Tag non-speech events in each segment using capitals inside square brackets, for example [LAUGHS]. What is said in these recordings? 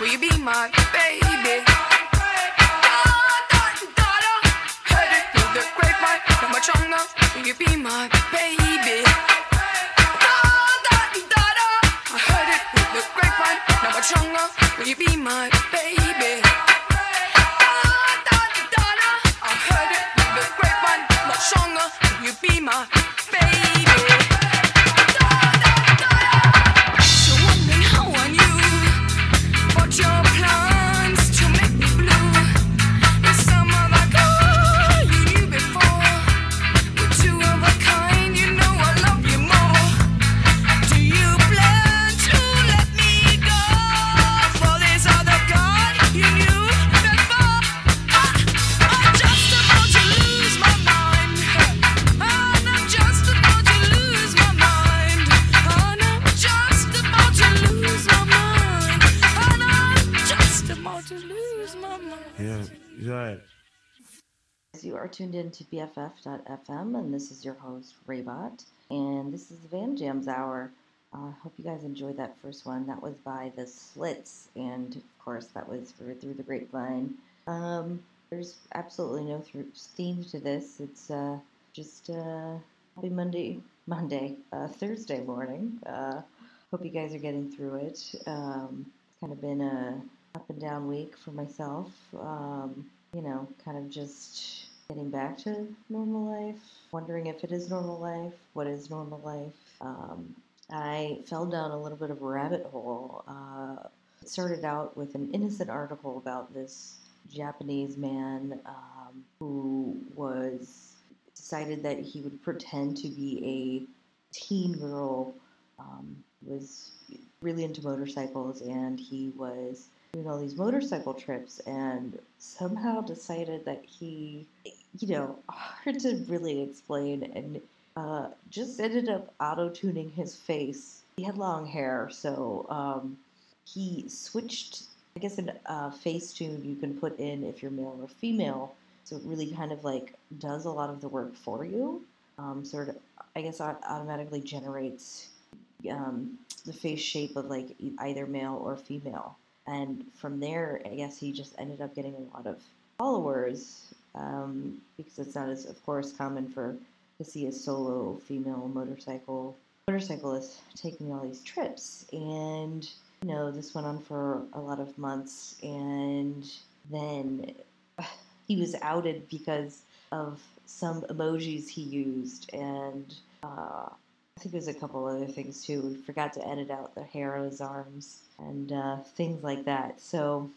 Will you be my baby? Heard it through the grapevine. Much longer. Will you be my baby? Da da da da. I heard it through the grapevine. Not much longer. Will you be my baby? Da da da da. I heard it through the grapevine. Much longer. Will you be my tuned in to BFF.FM, and this is your host, Raybot. And this is the Van Jams Hour. I uh, hope you guys enjoyed that first one. That was by The Slits, and of course, that was for Through the Grapevine. Um, there's absolutely no th- theme to this. It's uh, just uh, happy Monday, Monday, uh, Thursday morning. Uh, hope you guys are getting through it. Um, it's kind of been a up and down week for myself. Um, you know, kind of just getting back to normal life, wondering if it is normal life, what is normal life. Um, I fell down a little bit of a rabbit hole. Uh, started out with an innocent article about this Japanese man um, who was decided that he would pretend to be a teen girl. Um, was really into motorcycles, and he was doing all these motorcycle trips and somehow decided that he, you know, [LAUGHS] hard to really explain, and uh, just ended up auto tuning his face. He had long hair, so um, he switched. I guess a uh, face tune you can put in if you're male or female, so it really kind of like does a lot of the work for you. Um, sort of, I guess, automatically generates um, the face shape of like either male or female. And from there, I guess he just ended up getting a lot of followers um, because it's not as, of course, common for to see a solo female motorcycle motorcyclist taking all these trips. And you know, this went on for a lot of months, and then [SIGHS] he was outed because of some emojis he used, and uh, I think there's a couple other things too. We forgot to edit out the hair on his arms and uh, things like that. So,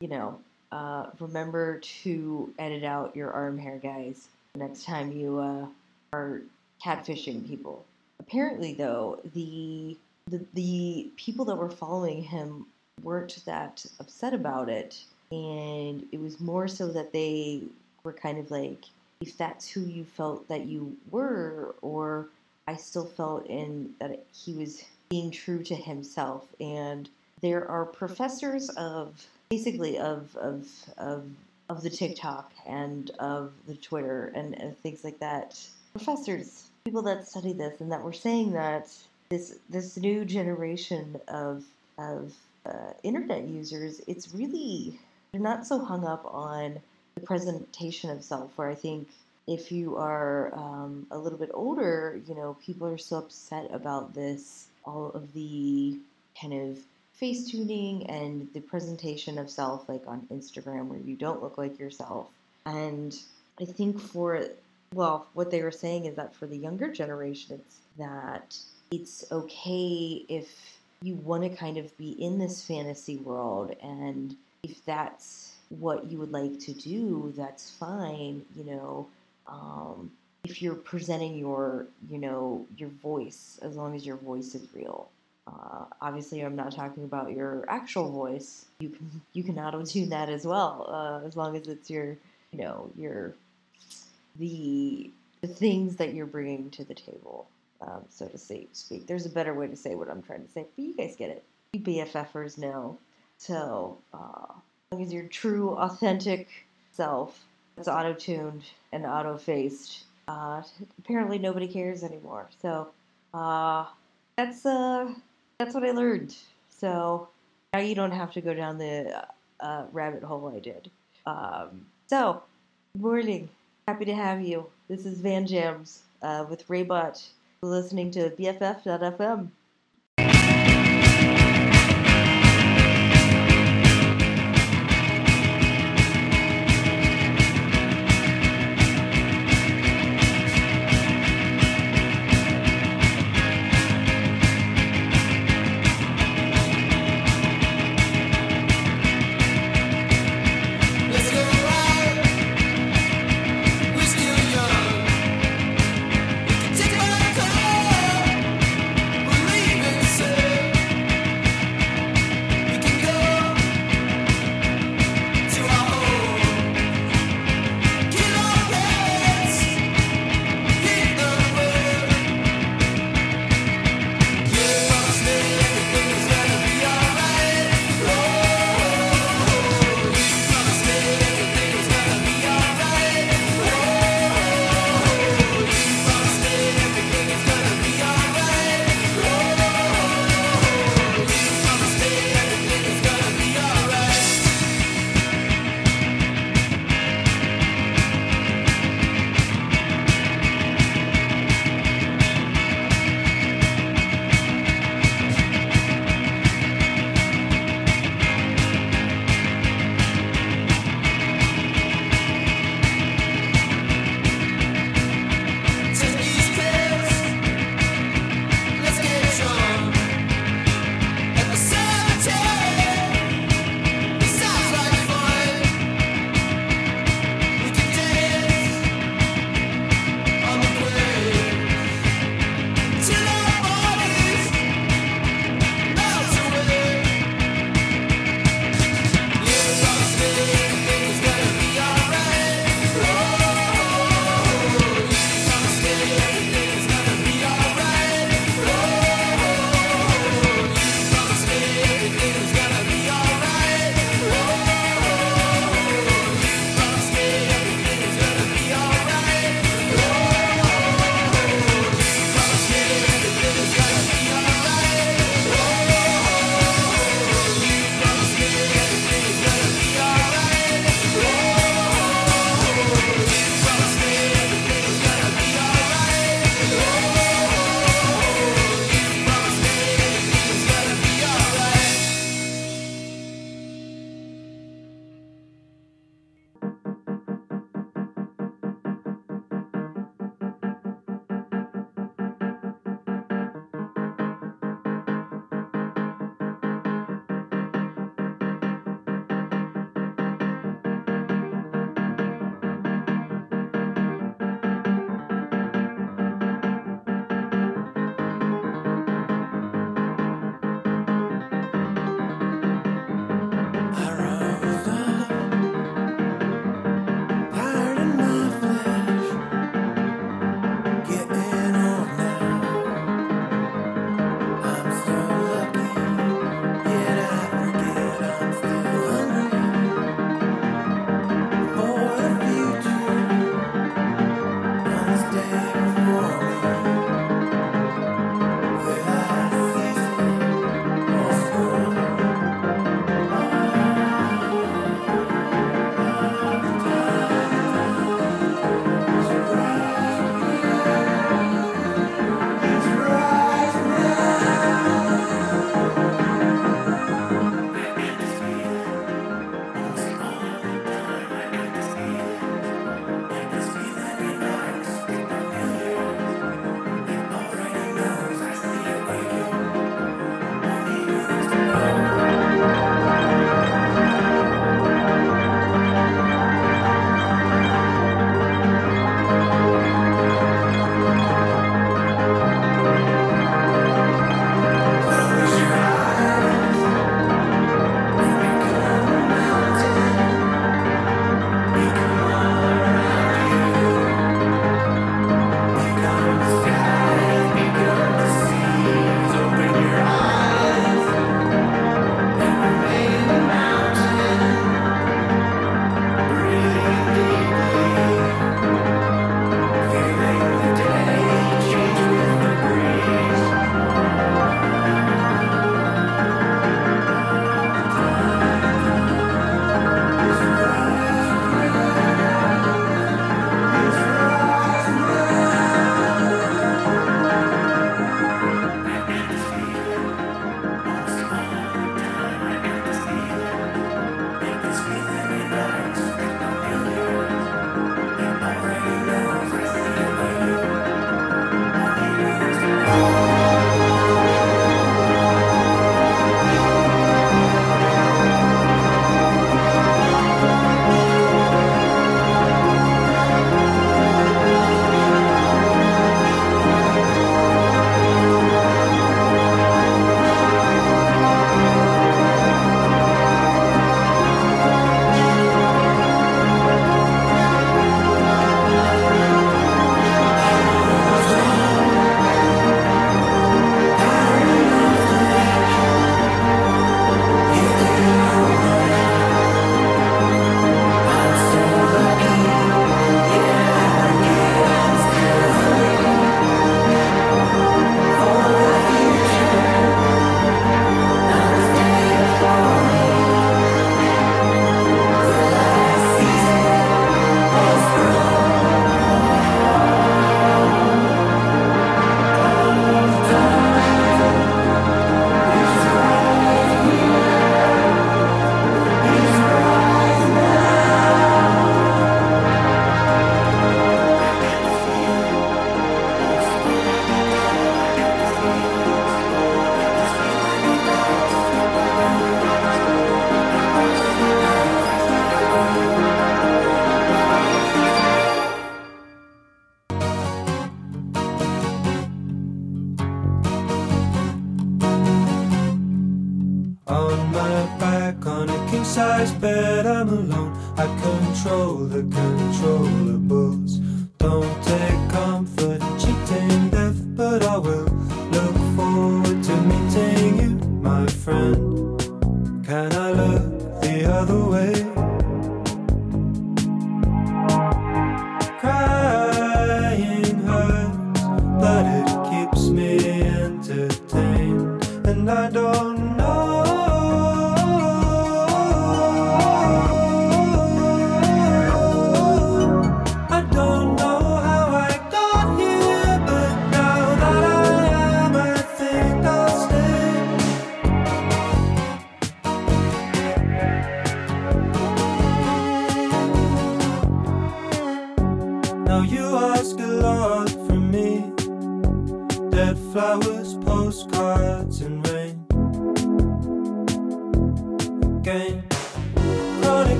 you know, uh, remember to edit out your arm hair, guys, next time you uh, are catfishing people. Apparently, though, the, the the people that were following him weren't that upset about it, and it was more so that they were kind of like, if that's who you felt that you were, or I still felt in that he was being true to himself. And there are professors of basically of of of of the TikTok and of the Twitter and, and things like that. Professors, people that study this, and that were saying that this this new generation of of uh, internet users, it's really they're not so hung up on the presentation of self. Where I think if you are um, a little bit older, you know, people are so upset about this, all of the kind of face tuning and the presentation of self, like on Instagram, where you don't look like yourself. And I think for, well, what they were saying is that for the younger generation, it's that it's okay if you want to kind of be in this fantasy world and if that's what you would like to do, that's fine, you know um, if you're presenting your, you know, your voice, as long as your voice is real. Uh, obviously, I'm not talking about your actual voice. You can you can auto tune that as well, uh, as long as it's your, you know, your the the things that you're bringing to the table, um, so to speak. There's a better way to say what I'm trying to say, but you guys get it. You BFFers know. So, uh, as long as your true, authentic self it's auto tuned and auto faced. Uh, apparently, nobody cares anymore. So uh, that's uh, that's what I learned. So now you don't have to go down the uh, rabbit hole I did. Um, so, morning. Happy to have you. This is Van Jams uh, with Raybot. Listening to BFF.FM.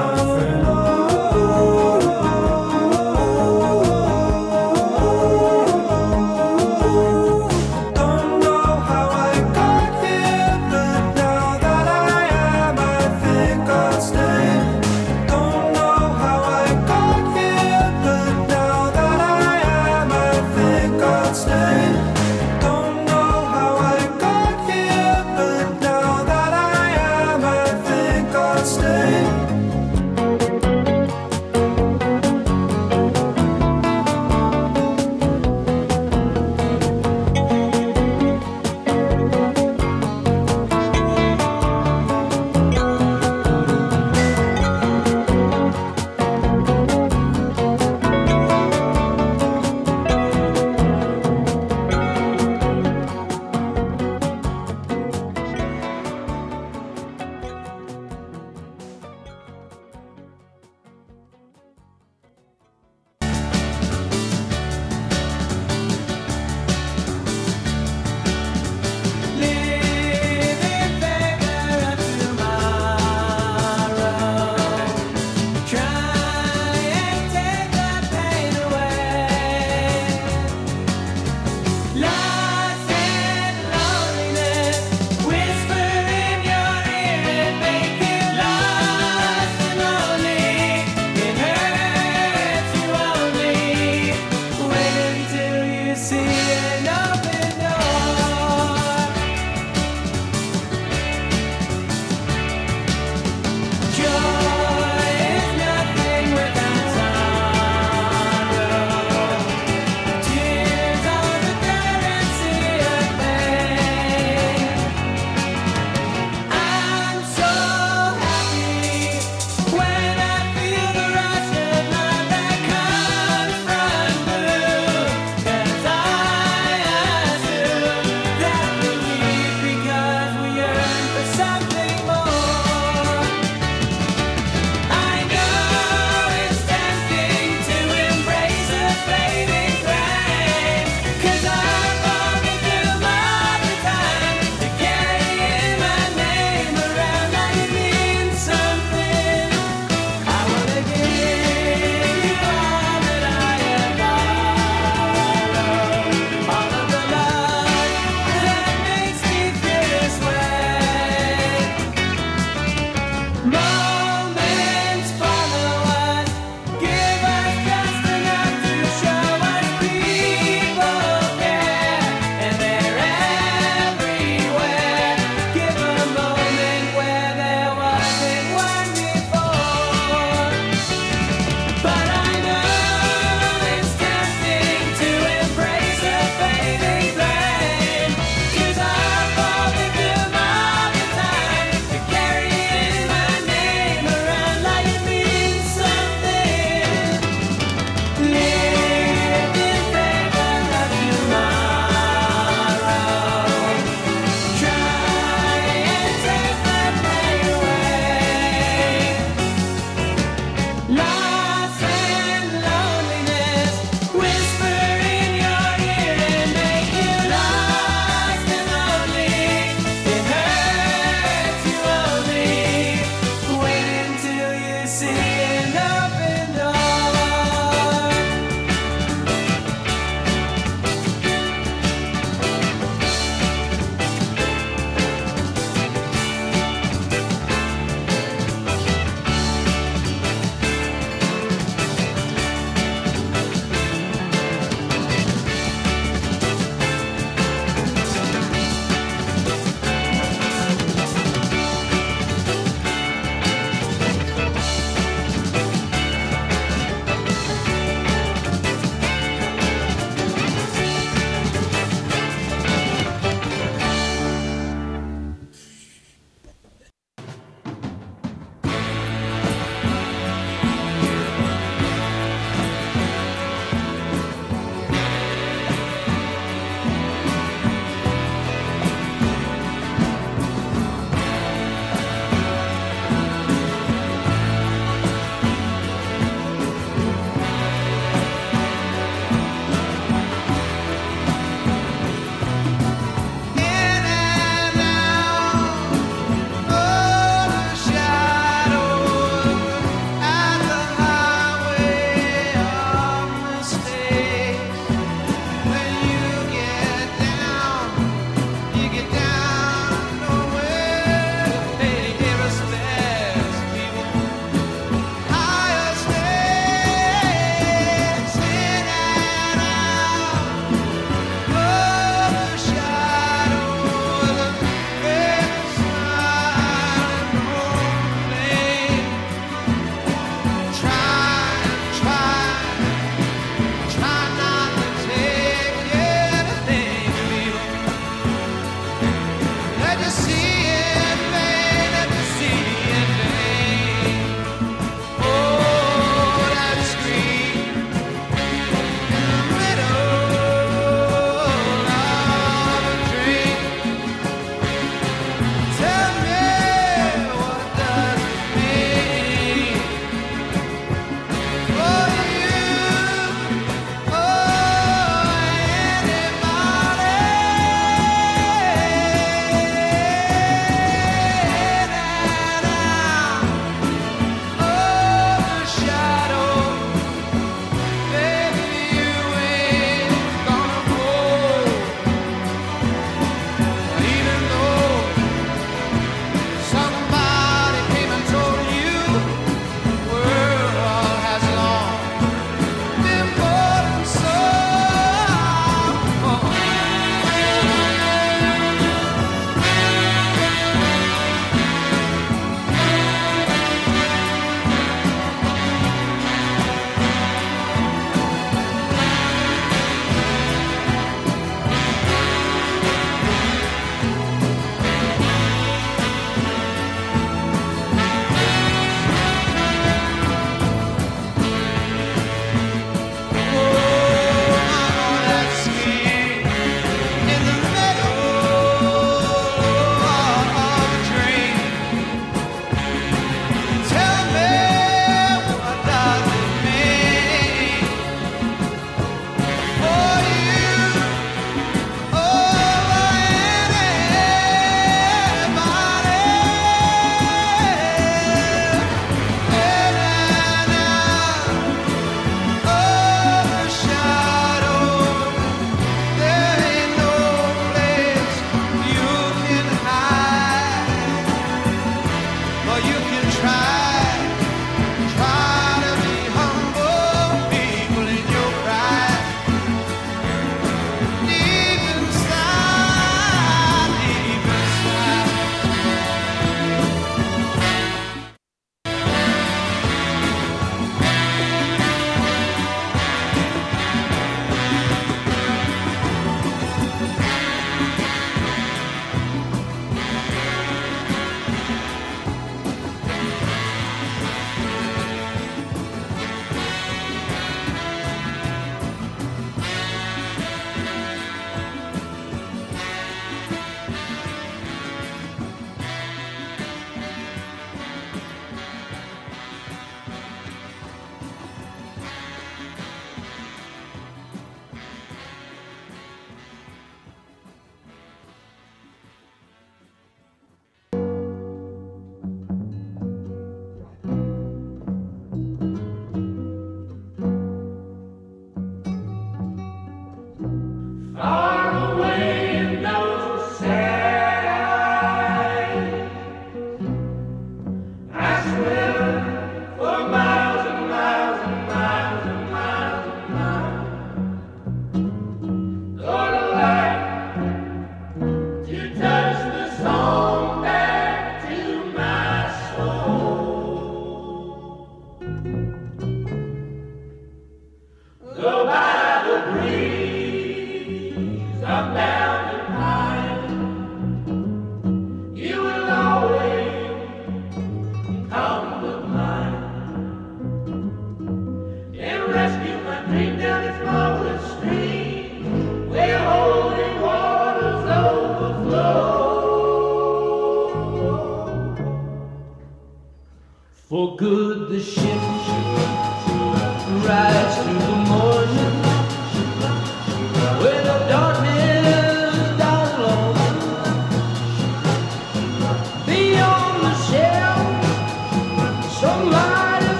my friend.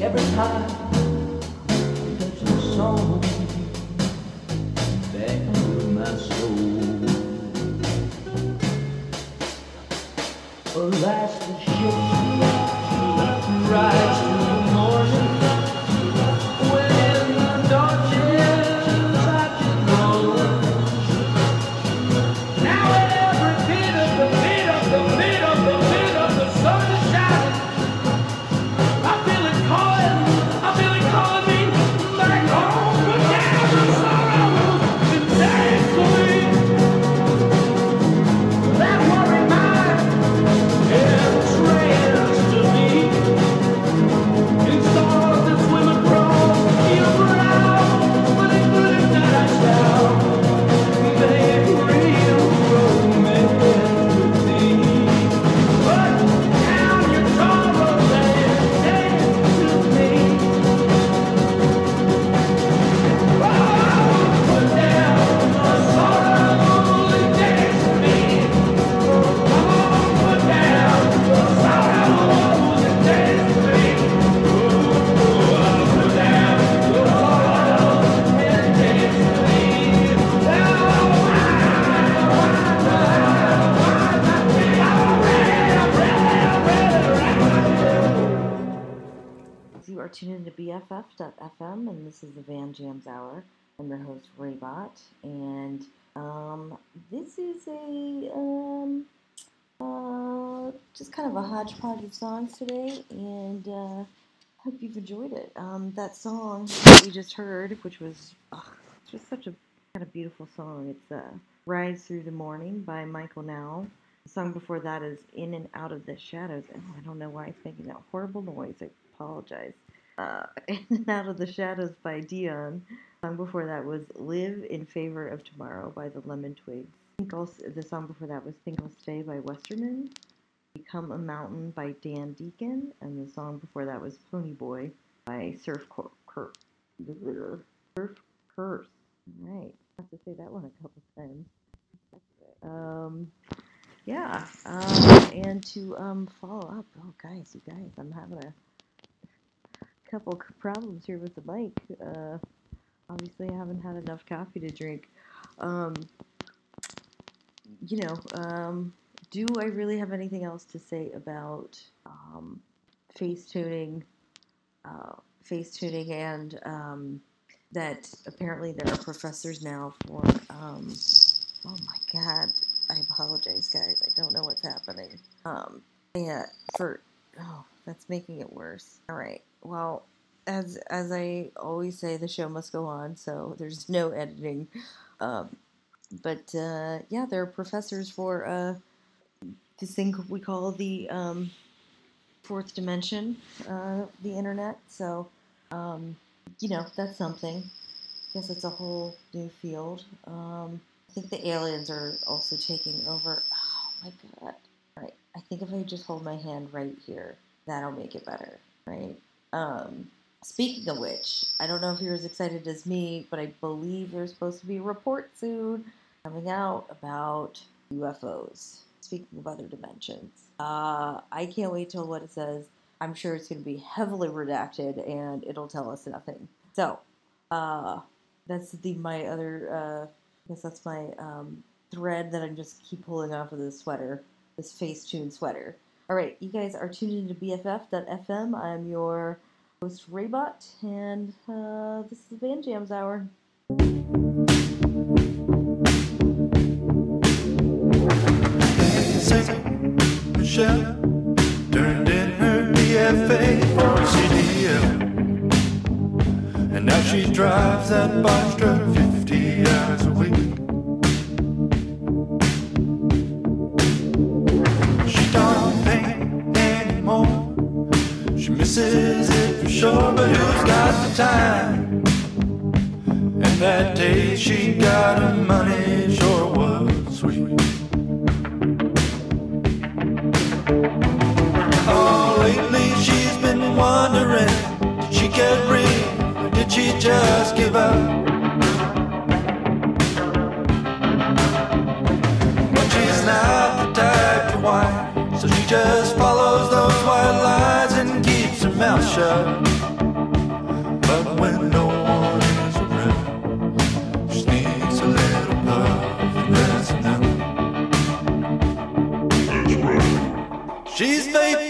Every time hodgepodge of songs today, and uh, hope you've enjoyed it. Um, that song that we just heard, which was just such a kind of beautiful song. It's uh, "Rise Through the Morning" by Michael Nau. The song before that is "In and Out of the Shadows." Oh, I don't know why it's making that horrible noise. I apologize. Uh, [LAUGHS] "In and Out of the Shadows" by Dion. The song before that was "Live in Favor of Tomorrow" by the Lemon Twigs. The song before that was "Think I'll Stay" by Westerman. "Become a Mountain" by Dan Deacon, and the song before that was "Pony Boy" by Surf Cur- Cur- Surf Curse. All right, I have to say that one a couple times. Um, yeah, um, and to um, follow up, oh guys, you guys, I'm having a couple problems here with the mic. Uh, obviously, I haven't had enough coffee to drink. Um, you know, um, do I really have anything else to say about um, face tuning, uh, face tuning, and um, that apparently there are professors now for. Um, oh my God, I apologize, guys. I don't know what's happening. Um, yeah, for Oh, that's making it worse. All right. Well, as as I always say, the show must go on, so there's no editing. Um, but uh, yeah, there are professors for uh, this thing we call the um, fourth dimension, uh, the internet. So, um, you know, that's something. I guess it's a whole new field. Um, I think the aliens are also taking over. Oh my god! All right, I think if I just hold my hand right here, that'll make it better, right? Um, speaking of which, I don't know if you're as excited as me, but I believe there's supposed to be a report soon coming out about UFOs. Speaking of other dimensions, uh, I can't wait till what it says. I'm sure it's going to be heavily redacted and it'll tell us nothing. So, uh, that's the my other. Uh, I guess that's my um, thread that I'm just keep pulling off of this sweater, this Facetune sweater. All right, you guys are tuned into BFF.fm. I'm your host Raybot, and uh, this is the Van Jams Hour. Turned in her DFA for CDL. And now she drives that box truck 50 hours a week. She don't paint anymore. She misses it for sure, but who's got the time? And that day she got her money or did she just give up? But she's not the type to whine So she just follows those white lines and keeps her mouth shut. But when no one is around She needs a little puff and that's enough She's vaping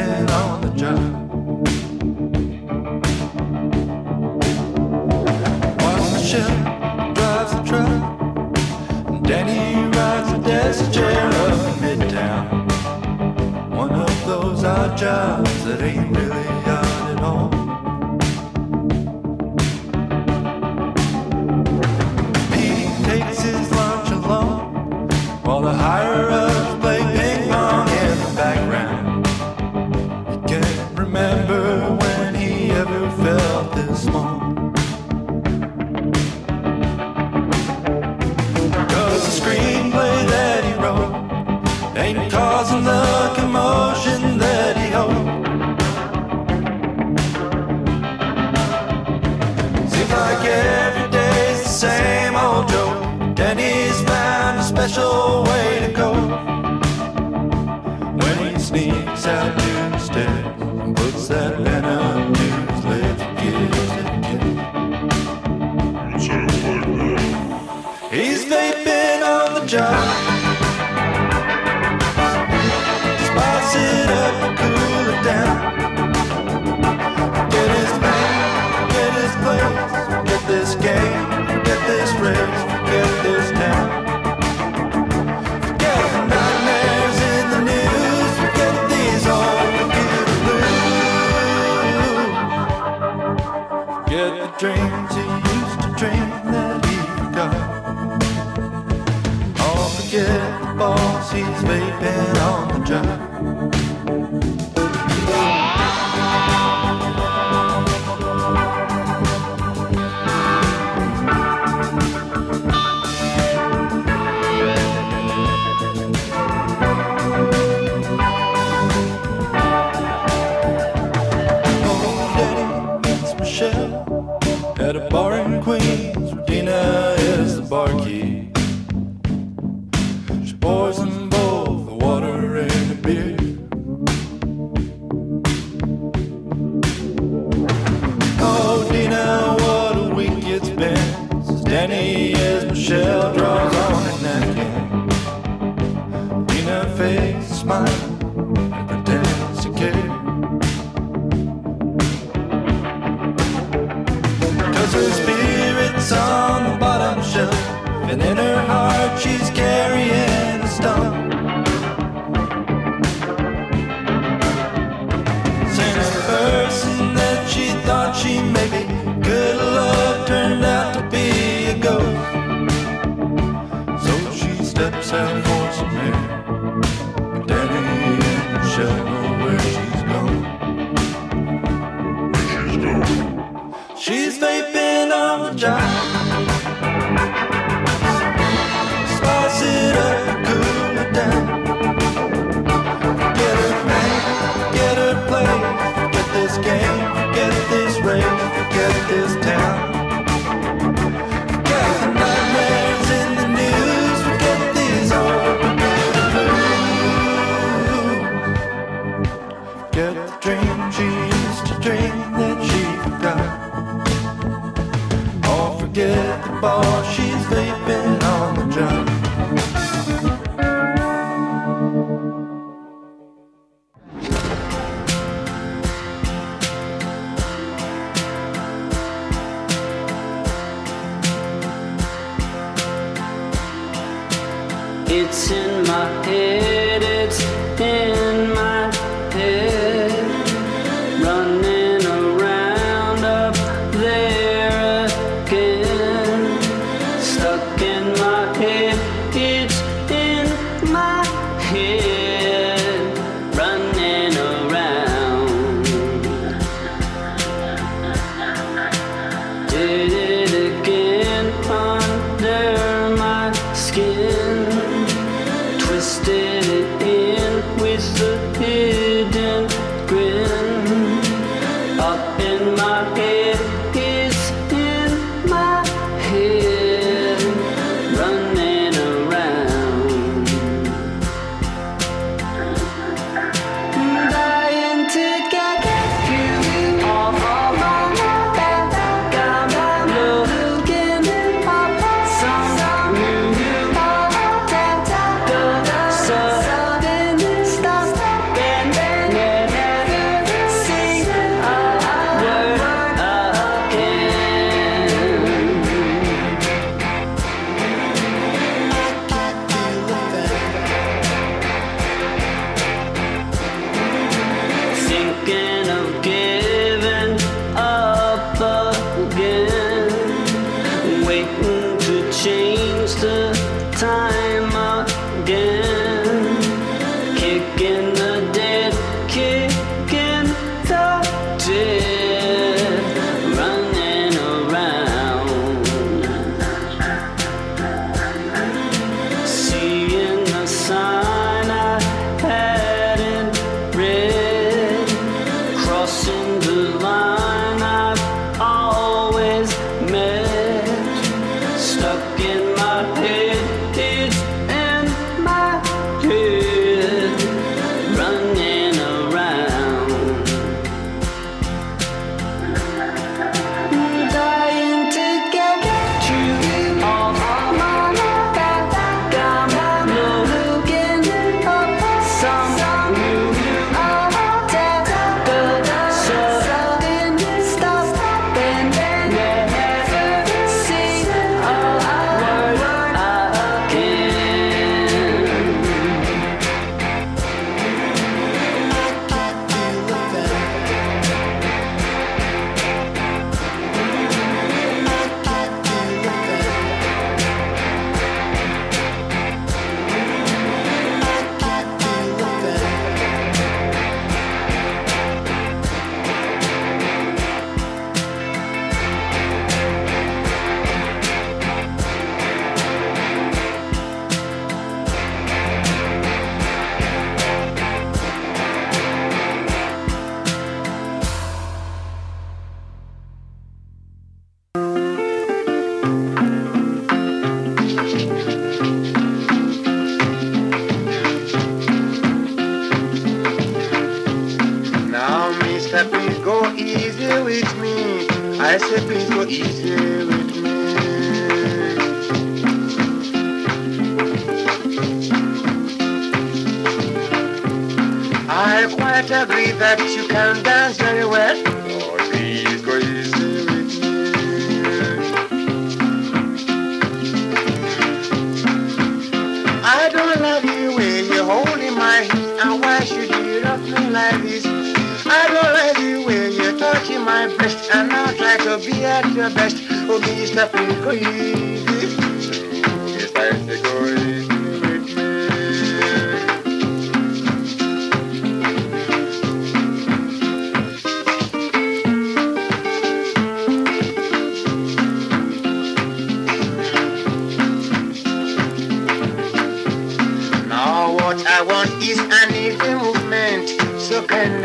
And in her heart, she's. Time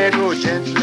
I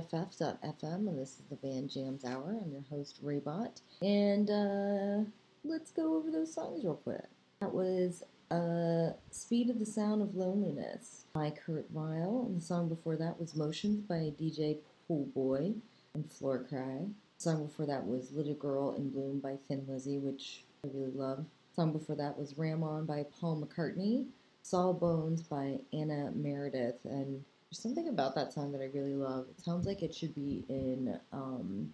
BFF.fm, and this is the Band Jams Hour. I'm your host, Raybot. And uh, let's go over those songs real quick. That was uh, Speed of the Sound of Loneliness by Kurt Vile. And the song before that was Motions by DJ Poolboy and Floor Cry. The song before that was Little Girl in Bloom by Thin Lizzy, which I really love. The song before that was Ram On by Paul McCartney. Saw Bones by Anna Meredith. And there's something about that song that I really love. It sounds like it should be in, um,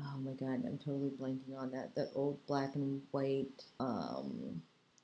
oh my god, I'm totally blanking on that. That old black and white um,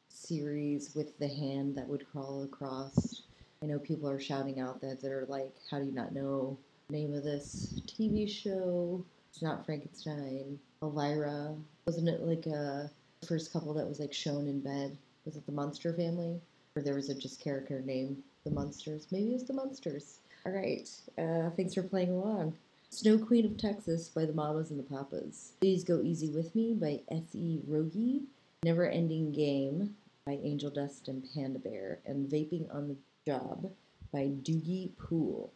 series with the hand that would crawl across. I know people are shouting out that are like, how do you not know name of this TV show? It's not Frankenstein. Elvira. Wasn't it like a first couple that was like shown in bed? Was it the Munster family? Or there was a just character named the Munsters? Maybe it was the Munsters. All right. Uh, thanks for playing along. Snow Queen of Texas by the Mamas and the Papas. Please Go Easy With Me by S.E. Rogie. Never Ending Game by Angel Dust and Panda Bear. And Vaping on the Job by Doogie Pool.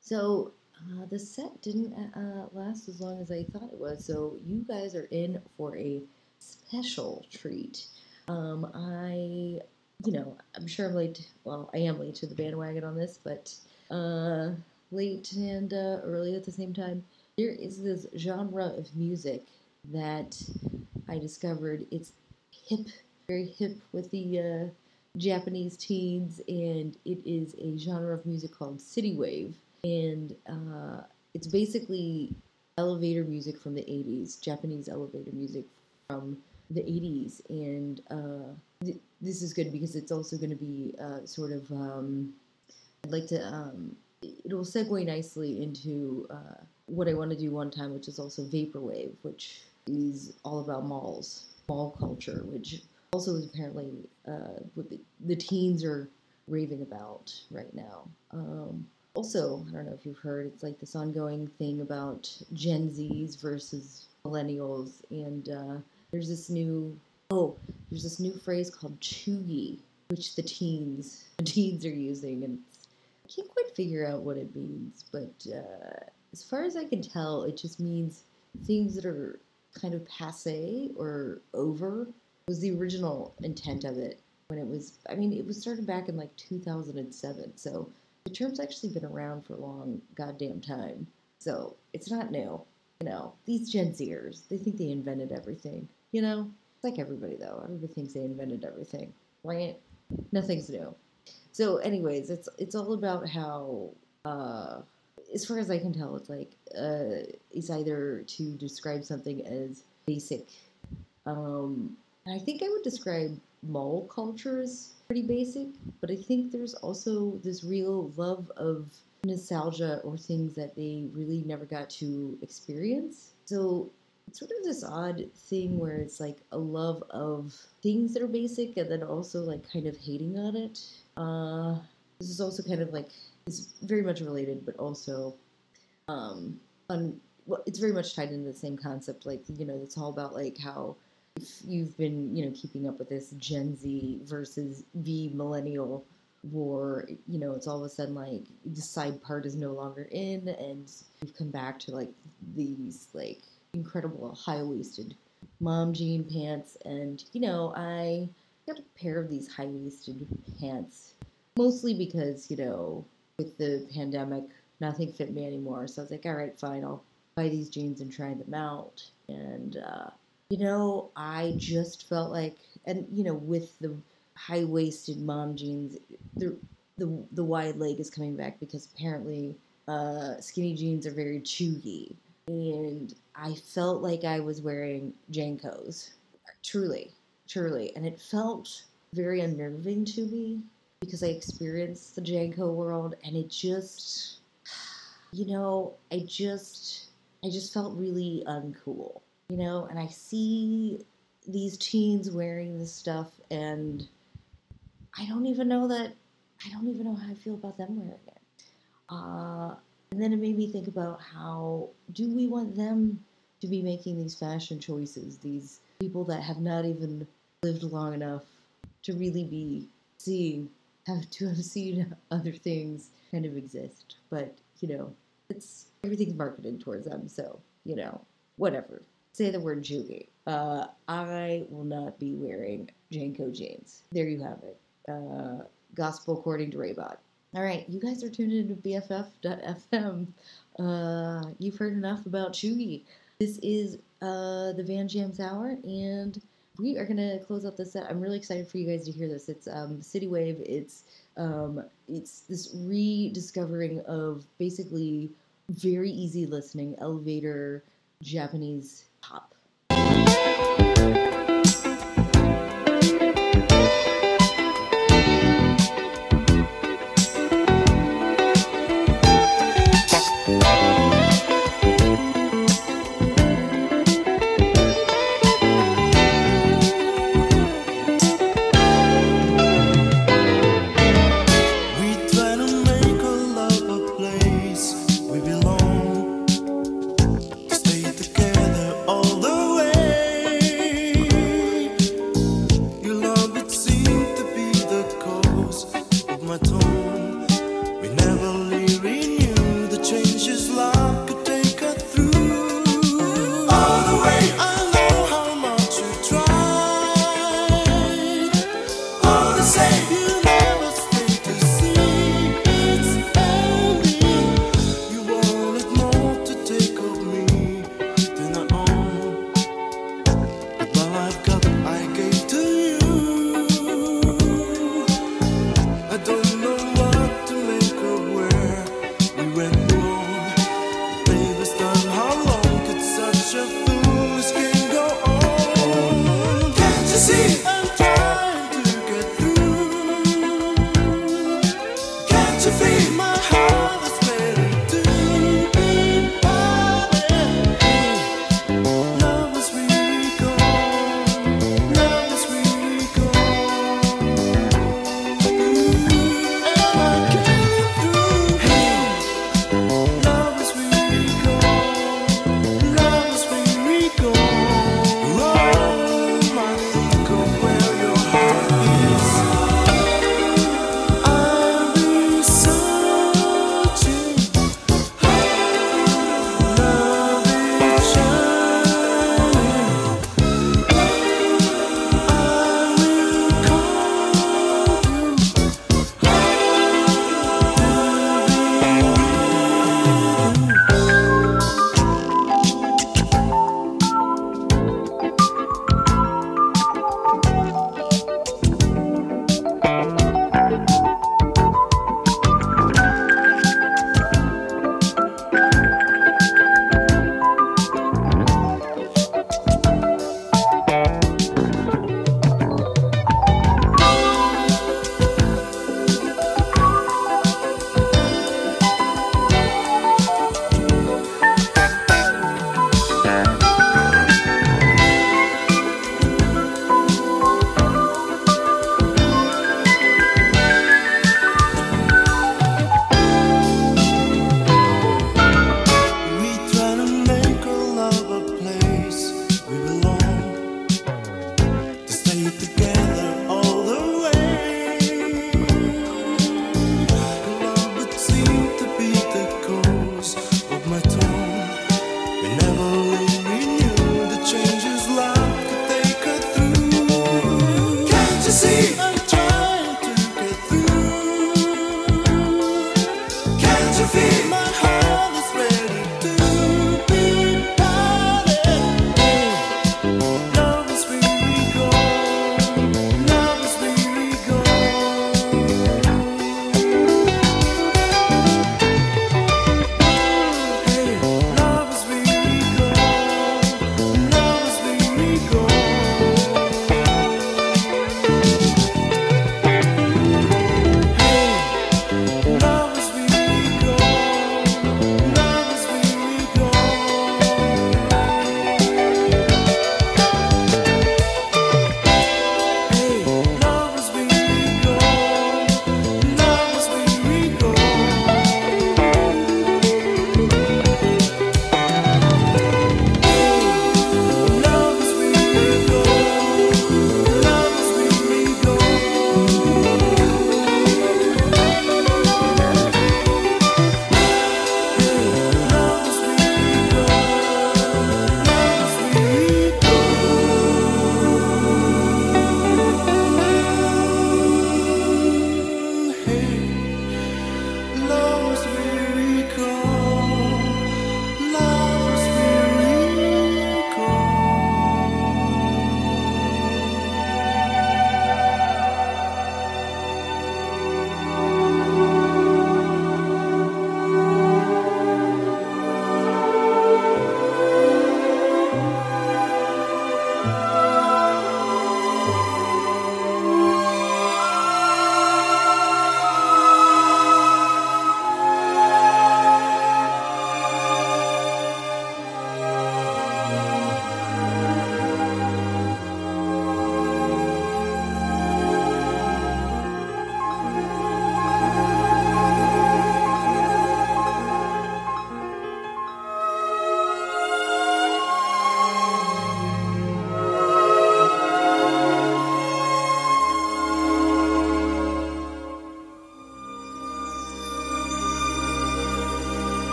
So uh, the set didn't uh, last as long as I thought it was. So you guys are in for a special treat. Um, I, you know, I'm sure I'm late. Well, I am late to the bandwagon on this, but uh, late and uh, early at the same time. There is this genre of music that I discovered. It's hip, very hip with the uh, Japanese teens, and it is a genre of music called city wave, and uh, it's basically elevator music from the 80s, Japanese elevator music from the 80s, and uh, th- this is good because it's also going to be uh, sort of. Um, I'd like to. Um, it'll segue nicely into uh, what I want to do one time, which is also vaporwave, which is all about malls, mall culture, which also is apparently uh, what the, the teens are raving about right now. Um, also, I don't know if you've heard, it's like this ongoing thing about Gen Zs versus millennials, and uh, there's this new oh, there's this new phrase called cheugy, which the teens [LAUGHS] the teens are using, and I can't quite figure out what it means, but uh, as far as I can tell, it just means things that are kind of passe or over was the original intent of it when it was i mean it was started back in like 2007 so the term's actually been around for a long goddamn time so it's not new you know these gen zers they think they invented everything you know? Like everybody though. Everybody thinks they invented everything right? Nothing's new. So anyways it's it's all about how uh as far as i can tell it's like uh it's either to describe something as basic um I think I would describe mall culture as pretty basic, but I think there's also this real love of nostalgia or things that they really never got to experience. So it's sort of this odd thing where it's like a love of things that are basic and then also like kind of hating on it. Uh, this is also kind of like it's very much related, but also um, on well, it's very much tied into the same concept. Like you know, it's all about like how if you've been you know keeping up with this Gen Z versus V millennial war, you know, it's all of a sudden like the side part is no longer in, and we've come back to like these like incredible high waisted mom jean pants, and you know, I got a pair of these high waisted pants mostly because you know with the pandemic nothing fit me anymore, so I was like, all right, fine, I'll buy these jeans and try them out, and. uh you know, I just felt like, and you know, with the high waisted mom jeans, the the the wide leg is coming back because apparently uh, skinny jeans are very cheugy. and I felt like I was wearing JNCOs, truly, truly, and it felt very unnerving to me because I experienced the JNCO world, and it just, [SIGHS] you know, I just, I just felt really uncool you know, and I see these teens wearing this stuff, and I don't even know that, I don't even know how I feel about them wearing it. Uh, and then it made me think about how do we want them to be making these fashion choices, these people that have not even lived long enough to really be seeing, have to have seen other things kind of exist. But, you know, it's everything's marketed towards them, so, you know, whatever say the word cheugy. Uh, I will not be wearing JNCO jeans. There you have it. Uh, gospel according to Raybot. All right, you guys are tuned into BFF.fm. Uh, you've heard enough about cheugy. This is uh, the Band Jams Hour, and we are gonna close out the set. I'm really excited for you guys to hear this. It's um, City Wave. It's um, it's this rediscovering of basically very easy listening elevator Japanese pop.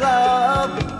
Love.